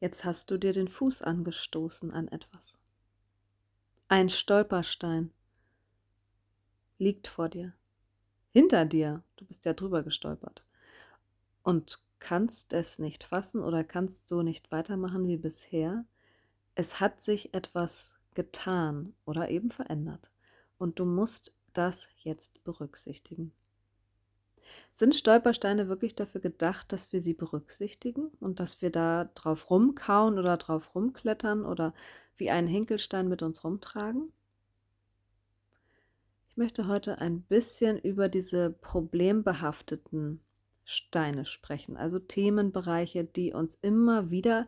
Jetzt hast du dir den Fuß angestoßen an etwas. Ein Stolperstein liegt vor dir, hinter dir, du bist ja drüber gestolpert und kannst es nicht fassen oder kannst so nicht weitermachen wie bisher. Es hat sich etwas getan oder eben verändert und du musst das jetzt berücksichtigen. Sind Stolpersteine wirklich dafür gedacht, dass wir sie berücksichtigen und dass wir da drauf rumkauen oder drauf rumklettern oder wie einen Hinkelstein mit uns rumtragen? Ich möchte heute ein bisschen über diese problembehafteten Steine sprechen, also Themenbereiche, die uns immer wieder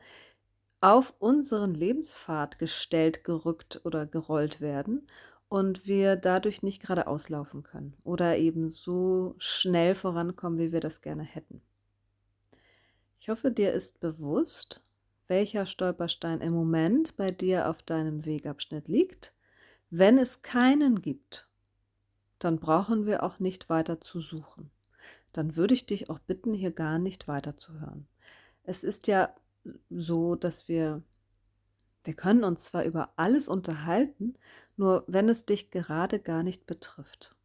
auf unseren Lebenspfad gestellt, gerückt oder gerollt werden und wir dadurch nicht gerade auslaufen können oder eben so schnell vorankommen, wie wir das gerne hätten. Ich hoffe, dir ist bewusst, welcher Stolperstein im Moment bei dir auf deinem Wegabschnitt liegt. Wenn es keinen gibt, dann brauchen wir auch nicht weiter zu suchen. Dann würde ich dich auch bitten, hier gar nicht weiter zu hören. Es ist ja so, dass wir wir können uns zwar über alles unterhalten, nur wenn es dich gerade gar nicht betrifft.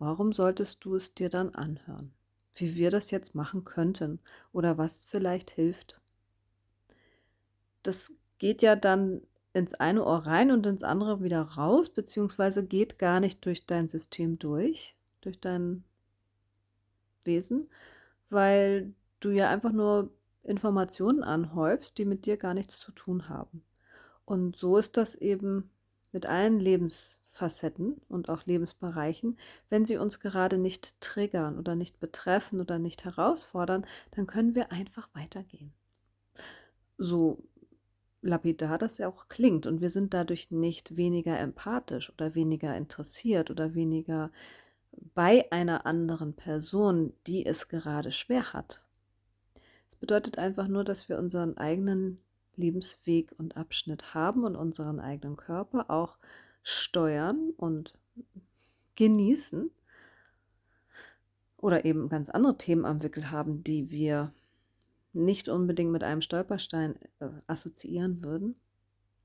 Warum solltest du es dir dann anhören? Wie wir das jetzt machen könnten oder was vielleicht hilft? Das geht ja dann ins eine Ohr rein und ins andere wieder raus, beziehungsweise geht gar nicht durch dein System durch, durch dein Wesen, weil du ja einfach nur Informationen anhäufst, die mit dir gar nichts zu tun haben. Und so ist das eben mit allen Lebensfacetten und auch Lebensbereichen. Wenn sie uns gerade nicht triggern oder nicht betreffen oder nicht herausfordern, dann können wir einfach weitergehen. So lapidar das ja auch klingt und wir sind dadurch nicht weniger empathisch oder weniger interessiert oder weniger bei einer anderen Person, die es gerade schwer hat bedeutet einfach nur, dass wir unseren eigenen Lebensweg und Abschnitt haben und unseren eigenen Körper auch steuern und genießen oder eben ganz andere Themen am Wickel haben, die wir nicht unbedingt mit einem Stolperstein äh, assoziieren würden.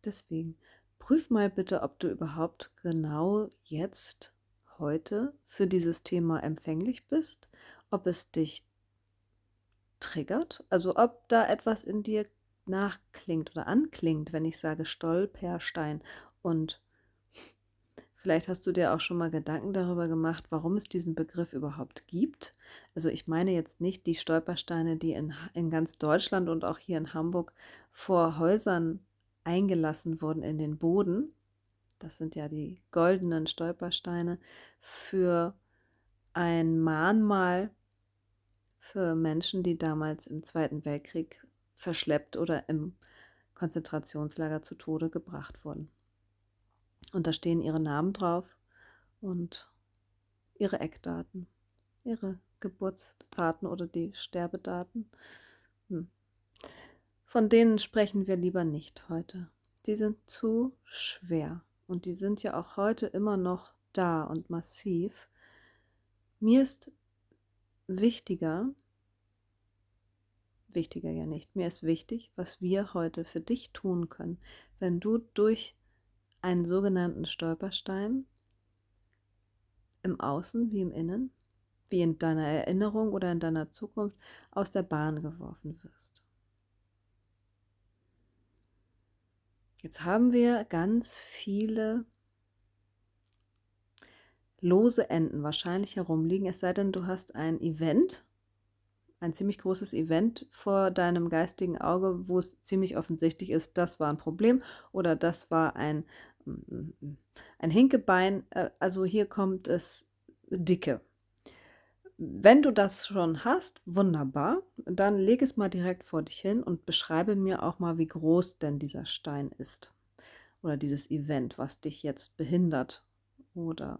Deswegen prüf mal bitte, ob du überhaupt genau jetzt, heute für dieses Thema empfänglich bist, ob es dich triggert? Also ob da etwas in dir nachklingt oder anklingt, wenn ich sage Stolperstein. Und vielleicht hast du dir auch schon mal Gedanken darüber gemacht, warum es diesen Begriff überhaupt gibt. Also ich meine jetzt nicht die Stolpersteine, die in, in ganz Deutschland und auch hier in Hamburg vor Häusern eingelassen wurden in den Boden. Das sind ja die goldenen Stolpersteine für ein Mahnmal für Menschen, die damals im Zweiten Weltkrieg verschleppt oder im Konzentrationslager zu Tode gebracht wurden. Und da stehen ihre Namen drauf und ihre Eckdaten, ihre Geburtsdaten oder die Sterbedaten. Hm. Von denen sprechen wir lieber nicht heute. Die sind zu schwer und die sind ja auch heute immer noch da und massiv. Mir ist wichtiger, wichtiger ja nicht, mir ist wichtig, was wir heute für dich tun können, wenn du durch einen sogenannten Stolperstein im Außen wie im Innen, wie in deiner Erinnerung oder in deiner Zukunft aus der Bahn geworfen wirst. Jetzt haben wir ganz viele lose Enden wahrscheinlich herumliegen, es sei denn, du hast ein Event, ein ziemlich großes Event vor deinem geistigen Auge, wo es ziemlich offensichtlich ist, das war ein Problem oder das war ein, ein Hinkebein. Äh, also hier kommt es dicke. Wenn du das schon hast, wunderbar, dann leg es mal direkt vor dich hin und beschreibe mir auch mal, wie groß denn dieser Stein ist oder dieses Event, was dich jetzt behindert oder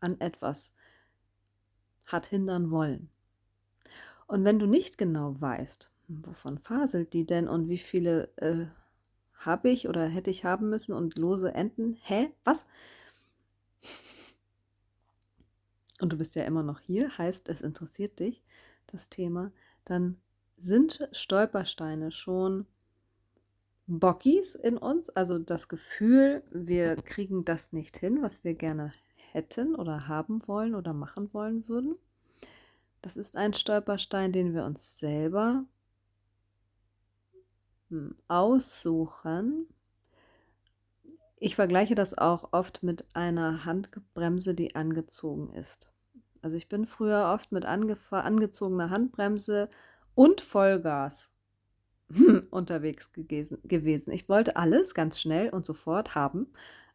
an etwas hat hindern wollen. Und wenn du nicht genau weißt, wovon faselt die denn und wie viele äh, habe ich oder hätte ich haben müssen und lose Enden, hä, was? Und du bist ja immer noch hier, heißt es interessiert dich das Thema, dann sind Stolpersteine schon Bockies in uns, also das Gefühl, wir kriegen das nicht hin, was wir gerne hätten oder haben wollen oder machen wollen würden. Das ist ein Stolperstein, den wir uns selber hm, aussuchen. Ich vergleiche das auch oft mit einer Handbremse, die angezogen ist. Also ich bin früher oft mit angezogener Handbremse und Vollgas unterwegs gewesen. Ich wollte alles ganz schnell und sofort haben,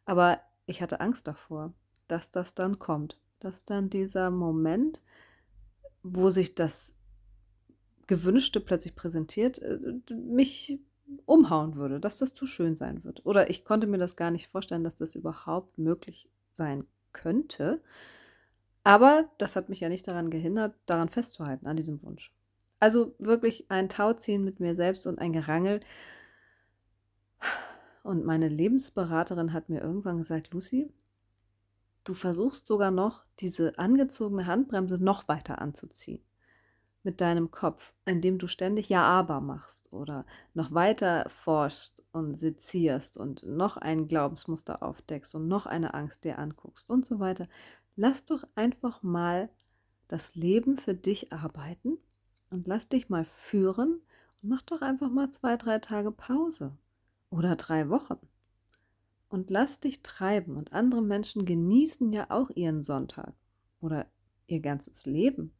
aber ich hatte Angst davor, dass das dann kommt, dass dann dieser Moment, wo sich das Gewünschte plötzlich präsentiert, äh, mich umhauen würde, dass das zu schön sein wird. Oder ich konnte mir das gar nicht vorstellen, dass das überhaupt möglich sein könnte. Aber das hat mich ja nicht daran gehindert, daran festzuhalten, an diesem Wunsch. Also wirklich ein Tauziehen mit mir selbst und ein Gerangel. Und meine Lebensberaterin hat mir irgendwann gesagt, Lucy, du versuchst sogar noch, diese angezogene Handbremse noch weiter anzuziehen. Mit deinem Kopf, indem du ständig Ja, aber machst oder noch weiter forschst und sezierst und noch ein Glaubensmuster aufdeckst und noch eine Angst dir anguckst und so weiter. Lass doch einfach mal das Leben für dich arbeiten und lass dich mal führen und mach doch einfach mal zwei, drei Tage Pause oder drei Wochen. Und lass dich treiben. Und andere Menschen genießen ja auch ihren Sonntag oder ihr ganzes Leben.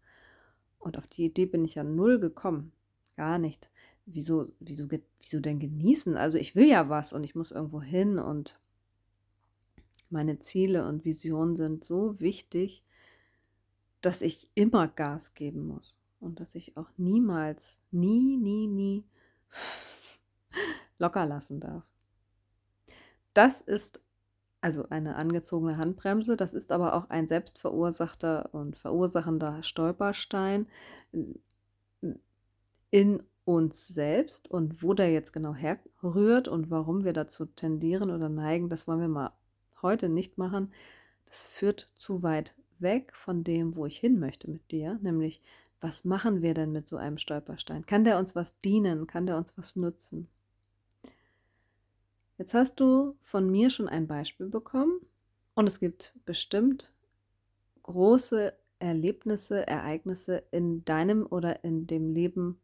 Und auf die Idee bin ich ja null gekommen. Gar nicht. Wieso, wieso, wieso denn genießen? Also ich will ja was und ich muss irgendwo hin und meine Ziele und Visionen sind so wichtig, dass ich immer Gas geben muss und dass ich auch niemals, nie, nie, nie locker lassen darf. Das ist also eine angezogene Handbremse, das ist aber auch ein selbstverursachter und verursachender Stolperstein in uns selbst und wo der jetzt genau herrührt und warum wir dazu tendieren oder neigen, das wollen wir mal heute nicht machen. Das führt zu weit weg von dem, wo ich hin möchte mit dir, nämlich was machen wir denn mit so einem Stolperstein? Kann der uns was dienen? Kann der uns was nützen? Jetzt hast du von mir schon ein Beispiel bekommen und es gibt bestimmt große Erlebnisse, Ereignisse in deinem oder in dem Leben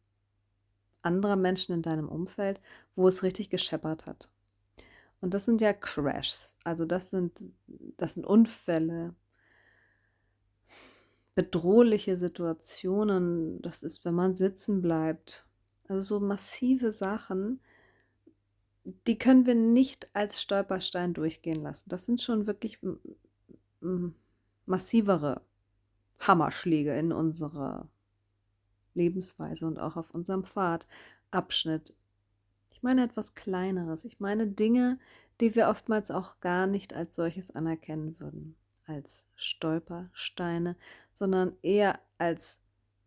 anderer Menschen in deinem Umfeld, wo es richtig gescheppert hat. Und das sind ja Crashs, also das sind, das sind Unfälle, bedrohliche Situationen, das ist, wenn man sitzen bleibt. Also so massive Sachen, die können wir nicht als Stolperstein durchgehen lassen. Das sind schon wirklich massivere Hammerschläge in unserer Lebensweise und auch auf unserem Pfadabschnitt. Ich meine etwas Kleineres. Ich meine Dinge, die wir oftmals auch gar nicht als solches anerkennen würden als Stolpersteine, sondern eher als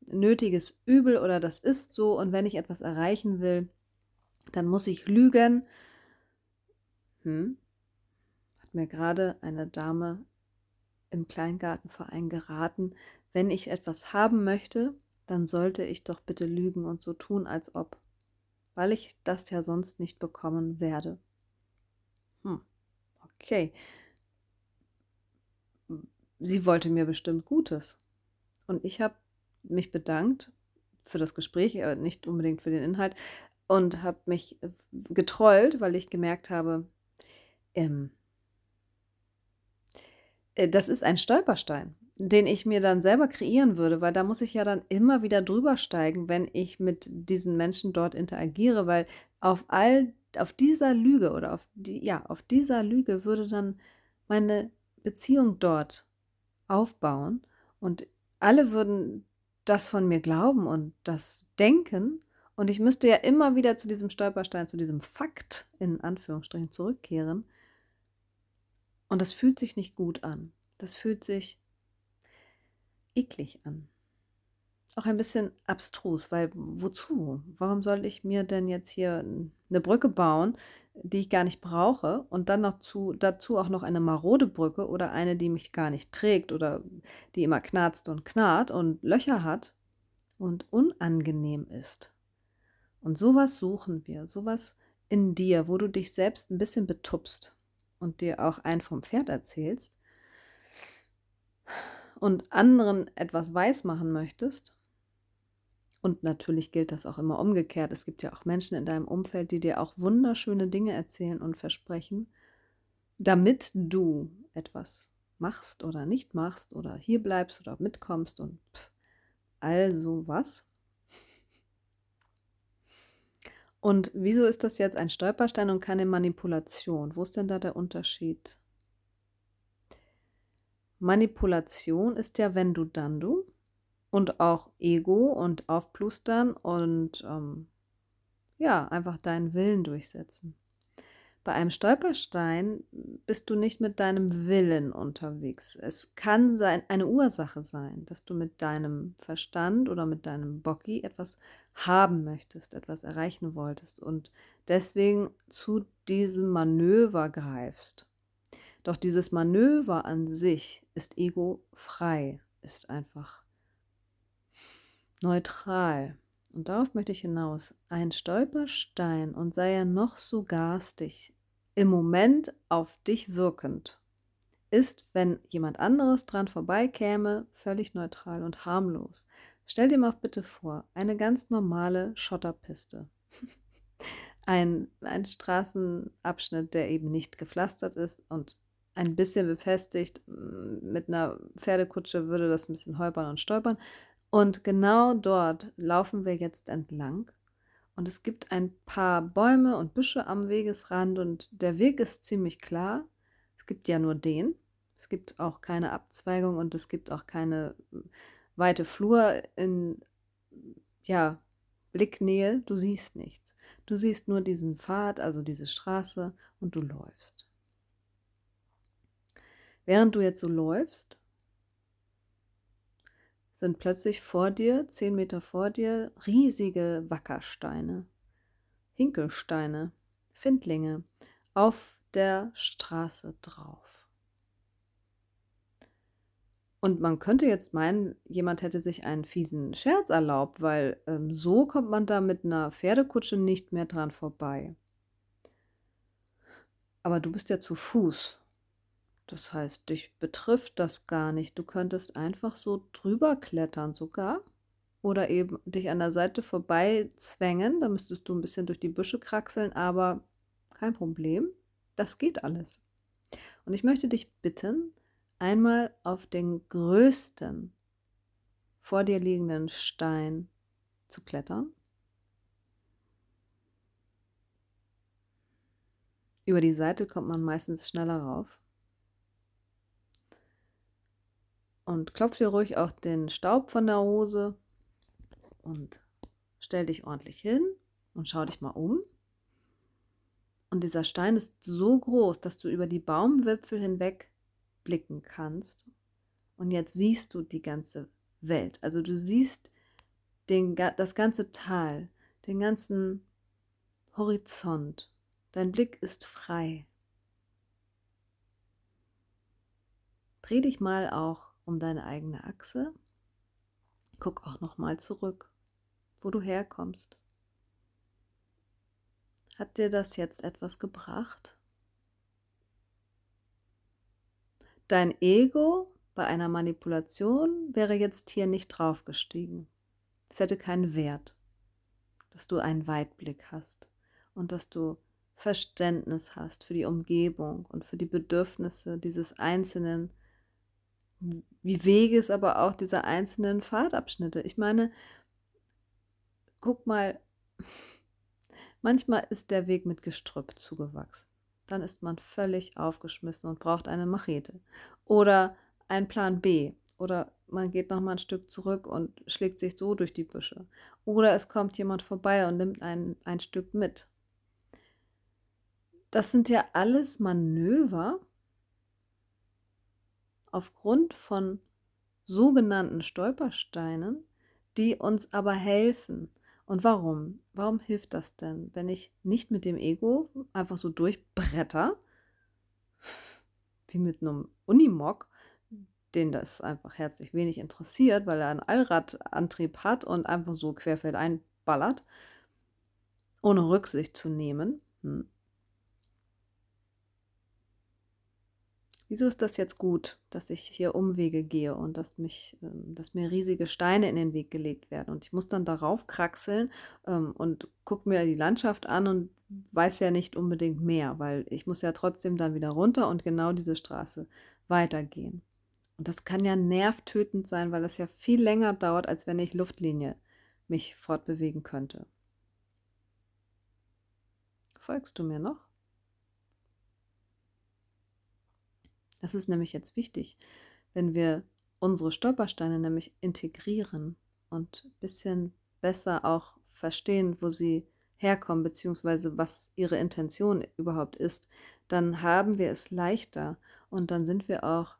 nötiges Übel oder das ist so und wenn ich etwas erreichen will, dann muss ich lügen. Hm? Hat mir gerade eine Dame im Kleingartenverein geraten, wenn ich etwas haben möchte, dann sollte ich doch bitte lügen und so tun, als ob, weil ich das ja sonst nicht bekommen werde. Hm. Okay, sie wollte mir bestimmt Gutes. Und ich habe mich bedankt für das Gespräch, äh, nicht unbedingt für den Inhalt, und habe mich getrollt, weil ich gemerkt habe, ähm, äh, das ist ein Stolperstein, den ich mir dann selber kreieren würde, weil da muss ich ja dann immer wieder drüber steigen, wenn ich mit diesen Menschen dort interagiere, weil auf all auf dieser Lüge oder auf die ja, auf dieser Lüge würde dann meine Beziehung dort aufbauen und alle würden das von mir glauben und das denken und ich müsste ja immer wieder zu diesem Stolperstein, zu diesem Fakt in Anführungsstrichen zurückkehren und das fühlt sich nicht gut an. Das fühlt sich eklig an. Auch ein bisschen abstrus, weil wozu? Warum soll ich mir denn jetzt hier eine Brücke bauen, die ich gar nicht brauche und dann noch zu, dazu auch noch eine marode Brücke oder eine, die mich gar nicht trägt oder die immer knarzt und knarrt und Löcher hat und unangenehm ist. Und sowas suchen wir, sowas in dir, wo du dich selbst ein bisschen betupst und dir auch ein vom Pferd erzählst und anderen etwas weismachen möchtest. Und natürlich gilt das auch immer umgekehrt. Es gibt ja auch Menschen in deinem Umfeld, die dir auch wunderschöne Dinge erzählen und versprechen, damit du etwas machst oder nicht machst oder hier bleibst oder mitkommst und pff, all sowas. Und wieso ist das jetzt ein Stolperstein und keine Manipulation? Wo ist denn da der Unterschied? Manipulation ist ja wenn du dann du und auch Ego und Aufplustern und ähm, ja, einfach deinen Willen durchsetzen. Bei einem Stolperstein bist du nicht mit deinem Willen unterwegs. Es kann sein, eine Ursache sein, dass du mit deinem Verstand oder mit deinem Bocki etwas haben möchtest, etwas erreichen wolltest und deswegen zu diesem Manöver greifst. Doch dieses Manöver an sich ist ego-frei, ist einfach neutral. Und darauf möchte ich hinaus. Ein Stolperstein und sei er noch so garstig, im Moment auf dich wirkend, ist, wenn jemand anderes dran vorbeikäme, völlig neutral und harmlos. Stell dir mal bitte vor, eine ganz normale Schotterpiste. ein, ein Straßenabschnitt, der eben nicht gepflastert ist und ein bisschen befestigt. Mit einer Pferdekutsche würde das ein bisschen holpern und stolpern. Und genau dort laufen wir jetzt entlang. Und es gibt ein paar Bäume und Büsche am Wegesrand und der Weg ist ziemlich klar. Es gibt ja nur den. Es gibt auch keine Abzweigung und es gibt auch keine weite Flur in ja, Blicknähe. Du siehst nichts. Du siehst nur diesen Pfad, also diese Straße und du läufst. Während du jetzt so läufst, sind plötzlich vor dir, zehn Meter vor dir, riesige Wackersteine, Hinkelsteine, Findlinge auf der Straße drauf. Und man könnte jetzt meinen, jemand hätte sich einen fiesen Scherz erlaubt, weil ähm, so kommt man da mit einer Pferdekutsche nicht mehr dran vorbei. Aber du bist ja zu Fuß das heißt, dich betrifft das gar nicht. Du könntest einfach so drüber klettern sogar. Oder eben dich an der Seite vorbei zwängen. Da müsstest du ein bisschen durch die Büsche kraxeln, aber kein Problem. Das geht alles. Und ich möchte dich bitten, einmal auf den größten vor dir liegenden Stein zu klettern. Über die Seite kommt man meistens schneller rauf. Und klopf dir ruhig auch den Staub von der Hose und stell dich ordentlich hin und schau dich mal um. Und dieser Stein ist so groß, dass du über die Baumwipfel hinweg blicken kannst. Und jetzt siehst du die ganze Welt. Also du siehst den, das ganze Tal, den ganzen Horizont. Dein Blick ist frei. Dreh dich mal auch um deine eigene Achse. Guck auch noch mal zurück, wo du herkommst. Hat dir das jetzt etwas gebracht? Dein Ego bei einer Manipulation wäre jetzt hier nicht draufgestiegen. Es hätte keinen Wert, dass du einen Weitblick hast und dass du Verständnis hast für die Umgebung und für die Bedürfnisse dieses einzelnen wie Weges, aber auch dieser einzelnen Fahrtabschnitte. Ich meine, guck mal, manchmal ist der Weg mit Gestrüpp zugewachsen. Dann ist man völlig aufgeschmissen und braucht eine Machete. Oder ein Plan B. Oder man geht noch mal ein Stück zurück und schlägt sich so durch die Büsche. Oder es kommt jemand vorbei und nimmt ein, ein Stück mit. Das sind ja alles Manöver, aufgrund von sogenannten Stolpersteinen, die uns aber helfen. Und warum? Warum hilft das denn, wenn ich nicht mit dem Ego einfach so durchbretter, wie mit einem Unimog, den das einfach herzlich wenig interessiert, weil er einen Allradantrieb hat und einfach so querfeldein ballert, ohne Rücksicht zu nehmen. Hm. Wieso ist das jetzt gut, dass ich hier Umwege gehe und dass, mich, ähm, dass mir riesige Steine in den Weg gelegt werden? Und ich muss dann darauf kraxeln ähm, und gucke mir die Landschaft an und weiß ja nicht unbedingt mehr, weil ich muss ja trotzdem dann wieder runter und genau diese Straße weitergehen. Und das kann ja nervtötend sein, weil das ja viel länger dauert, als wenn ich Luftlinie mich fortbewegen könnte. Folgst du mir noch? Das ist nämlich jetzt wichtig, wenn wir unsere Stolpersteine nämlich integrieren und ein bisschen besser auch verstehen, wo sie herkommen, beziehungsweise was ihre Intention überhaupt ist, dann haben wir es leichter und dann sind wir auch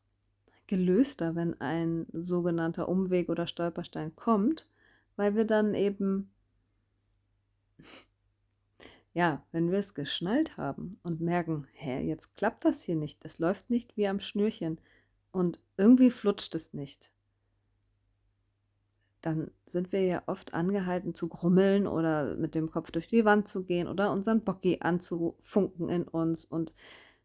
gelöster, wenn ein sogenannter Umweg oder Stolperstein kommt, weil wir dann eben ja, wenn wir es geschnallt haben und merken, hä, jetzt klappt das hier nicht, es läuft nicht wie am Schnürchen und irgendwie flutscht es nicht, dann sind wir ja oft angehalten zu grummeln oder mit dem Kopf durch die Wand zu gehen oder unseren Bocki anzufunken in uns und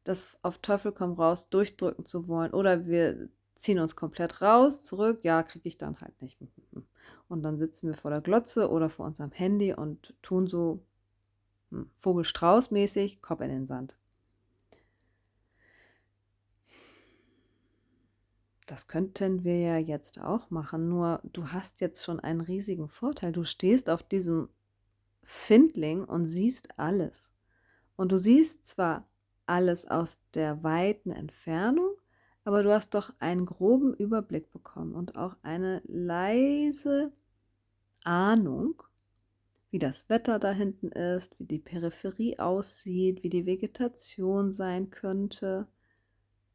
das auf Teufel komm raus durchdrücken zu wollen oder wir ziehen uns komplett raus, zurück, ja, kriege ich dann halt nicht. Und dann sitzen wir vor der Glotze oder vor unserem Handy und tun so, Vogelstrauß-mäßig, Kopf in den Sand. Das könnten wir ja jetzt auch machen, nur du hast jetzt schon einen riesigen Vorteil. Du stehst auf diesem Findling und siehst alles. Und du siehst zwar alles aus der weiten Entfernung, aber du hast doch einen groben Überblick bekommen und auch eine leise Ahnung, wie das Wetter da hinten ist, wie die Peripherie aussieht, wie die Vegetation sein könnte,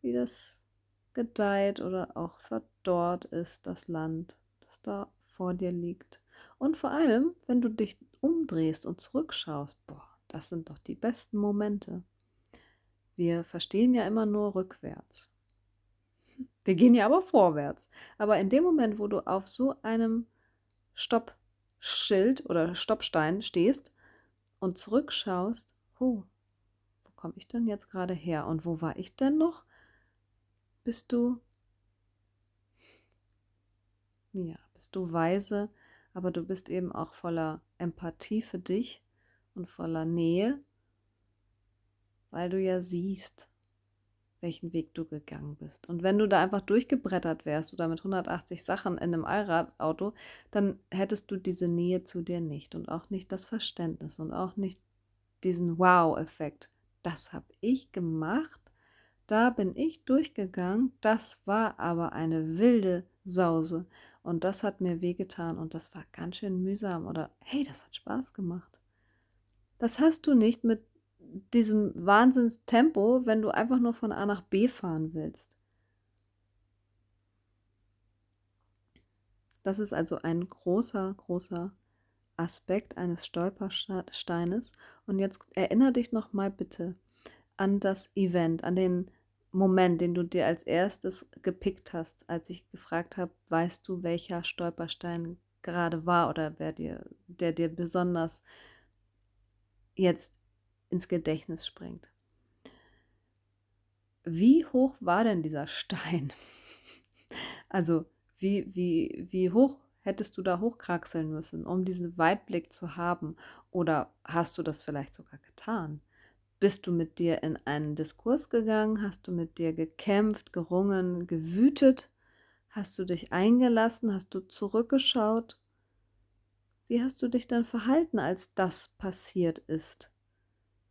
wie das gedeiht oder auch verdorrt ist, das Land, das da vor dir liegt. Und vor allem, wenn du dich umdrehst und zurückschaust, boah, das sind doch die besten Momente. Wir verstehen ja immer nur rückwärts. Wir gehen ja aber vorwärts. Aber in dem Moment, wo du auf so einem Stopp Schild oder Stoppstein stehst und zurückschaust, oh, wo komme ich denn jetzt gerade her und wo war ich denn noch? Bist du, ja, bist du weise, aber du bist eben auch voller Empathie für dich und voller Nähe, weil du ja siehst, welchen Weg du gegangen bist. Und wenn du da einfach durchgebrettert wärst oder mit 180 Sachen in einem Allradauto, dann hättest du diese Nähe zu dir nicht und auch nicht das Verständnis und auch nicht diesen Wow-Effekt. Das habe ich gemacht, da bin ich durchgegangen, das war aber eine wilde Sause und das hat mir wehgetan und das war ganz schön mühsam oder hey, das hat Spaß gemacht. Das hast du nicht mit diesem Wahnsinnstempo, wenn du einfach nur von A nach B fahren willst. Das ist also ein großer, großer Aspekt eines Stolpersteines. Und jetzt erinnere dich noch mal bitte an das Event, an den Moment, den du dir als erstes gepickt hast, als ich gefragt habe, weißt du, welcher Stolperstein gerade war oder wer dir, der dir besonders jetzt ins Gedächtnis springt. Wie hoch war denn dieser Stein? Also, wie, wie, wie hoch hättest du da hochkraxeln müssen, um diesen Weitblick zu haben? Oder hast du das vielleicht sogar getan? Bist du mit dir in einen Diskurs gegangen? Hast du mit dir gekämpft, gerungen, gewütet? Hast du dich eingelassen? Hast du zurückgeschaut? Wie hast du dich dann verhalten, als das passiert ist?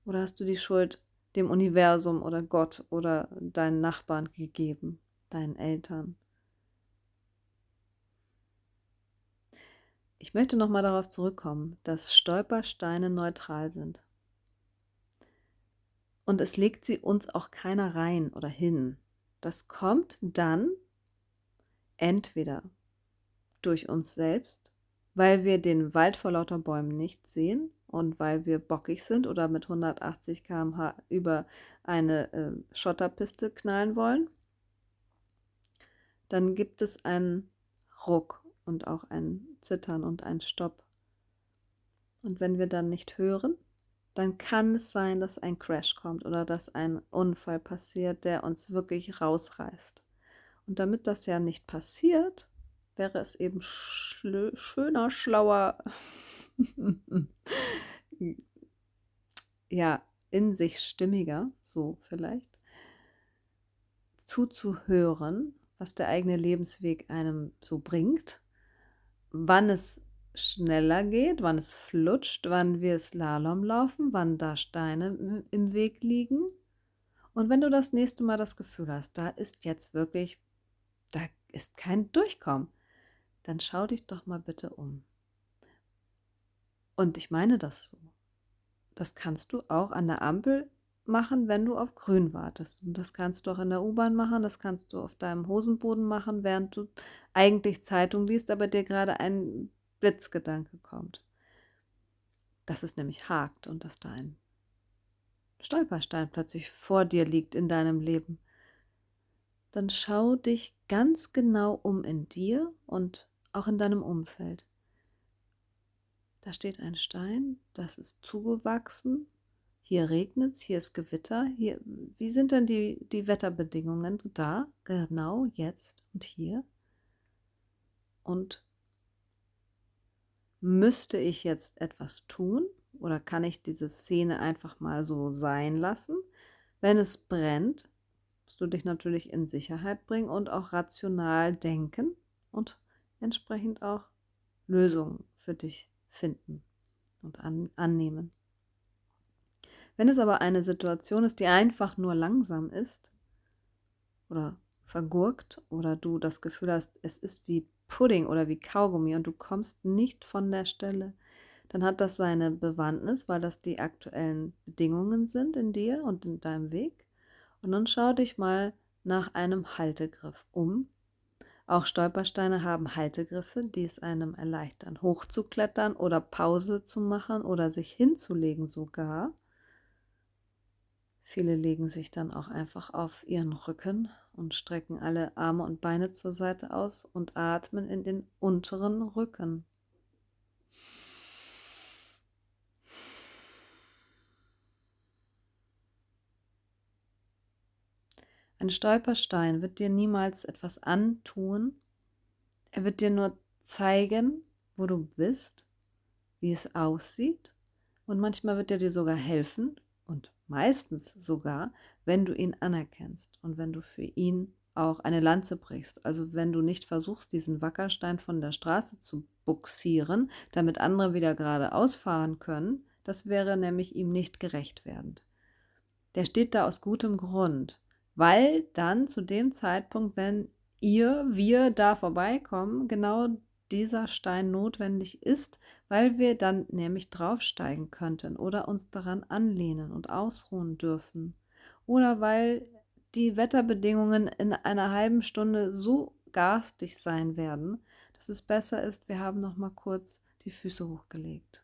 Oder hast du die Schuld dem Universum oder Gott oder deinen Nachbarn gegeben, deinen Eltern? Ich möchte nochmal darauf zurückkommen, dass Stolpersteine neutral sind. Und es legt sie uns auch keiner rein oder hin. Das kommt dann entweder durch uns selbst, weil wir den Wald vor lauter Bäumen nicht sehen und weil wir bockig sind oder mit 180 km/h über eine äh, Schotterpiste knallen wollen, dann gibt es einen Ruck und auch ein Zittern und ein Stopp. Und wenn wir dann nicht hören, dann kann es sein, dass ein Crash kommt oder dass ein Unfall passiert, der uns wirklich rausreißt. Und damit das ja nicht passiert, wäre es eben schöner, schlauer, ja, in sich stimmiger, so vielleicht, zuzuhören, was der eigene Lebensweg einem so bringt, wann es schneller geht, wann es flutscht, wann wir Slalom laufen, wann da Steine im Weg liegen. Und wenn du das nächste Mal das Gefühl hast, da ist jetzt wirklich, da ist kein Durchkommen, dann schau dich doch mal bitte um. Und ich meine das so. Das kannst du auch an der Ampel machen, wenn du auf Grün wartest. Und das kannst du auch in der U-Bahn machen, das kannst du auf deinem Hosenboden machen, während du eigentlich Zeitung liest, aber dir gerade ein Blitzgedanke kommt. Dass es nämlich hakt und dass da ein Stolperstein plötzlich vor dir liegt in deinem Leben. Dann schau dich ganz genau um in dir und auch in deinem Umfeld. Da steht ein Stein, das ist zugewachsen, hier regnet es, hier ist Gewitter. Hier, wie sind denn die, die Wetterbedingungen da, genau jetzt und hier? Und müsste ich jetzt etwas tun oder kann ich diese Szene einfach mal so sein lassen? Wenn es brennt, musst du dich natürlich in Sicherheit bringen und auch rational denken und entsprechend auch Lösungen für dich finden und an, annehmen. Wenn es aber eine Situation ist, die einfach nur langsam ist oder vergurkt oder du das Gefühl hast, es ist wie Pudding oder wie Kaugummi und du kommst nicht von der Stelle, dann hat das seine Bewandtnis, weil das die aktuellen Bedingungen sind in dir und in deinem Weg. Und dann schau dich mal nach einem Haltegriff um. Auch Stolpersteine haben Haltegriffe, die es einem erleichtern, hochzuklettern oder Pause zu machen oder sich hinzulegen sogar. Viele legen sich dann auch einfach auf ihren Rücken und strecken alle Arme und Beine zur Seite aus und atmen in den unteren Rücken. Ein Stolperstein wird dir niemals etwas antun. Er wird dir nur zeigen, wo du bist, wie es aussieht. Und manchmal wird er dir sogar helfen, und meistens sogar, wenn du ihn anerkennst und wenn du für ihn auch eine Lanze brichst. Also wenn du nicht versuchst, diesen Wackerstein von der Straße zu buxieren, damit andere wieder geradeaus fahren können, das wäre nämlich ihm nicht gerecht werdend. Der steht da aus gutem Grund, weil dann zu dem Zeitpunkt, wenn ihr, wir da vorbeikommen, genau dieser Stein notwendig ist, weil wir dann nämlich draufsteigen könnten oder uns daran anlehnen und ausruhen dürfen. Oder weil die Wetterbedingungen in einer halben Stunde so garstig sein werden, dass es besser ist, wir haben noch mal kurz die Füße hochgelegt.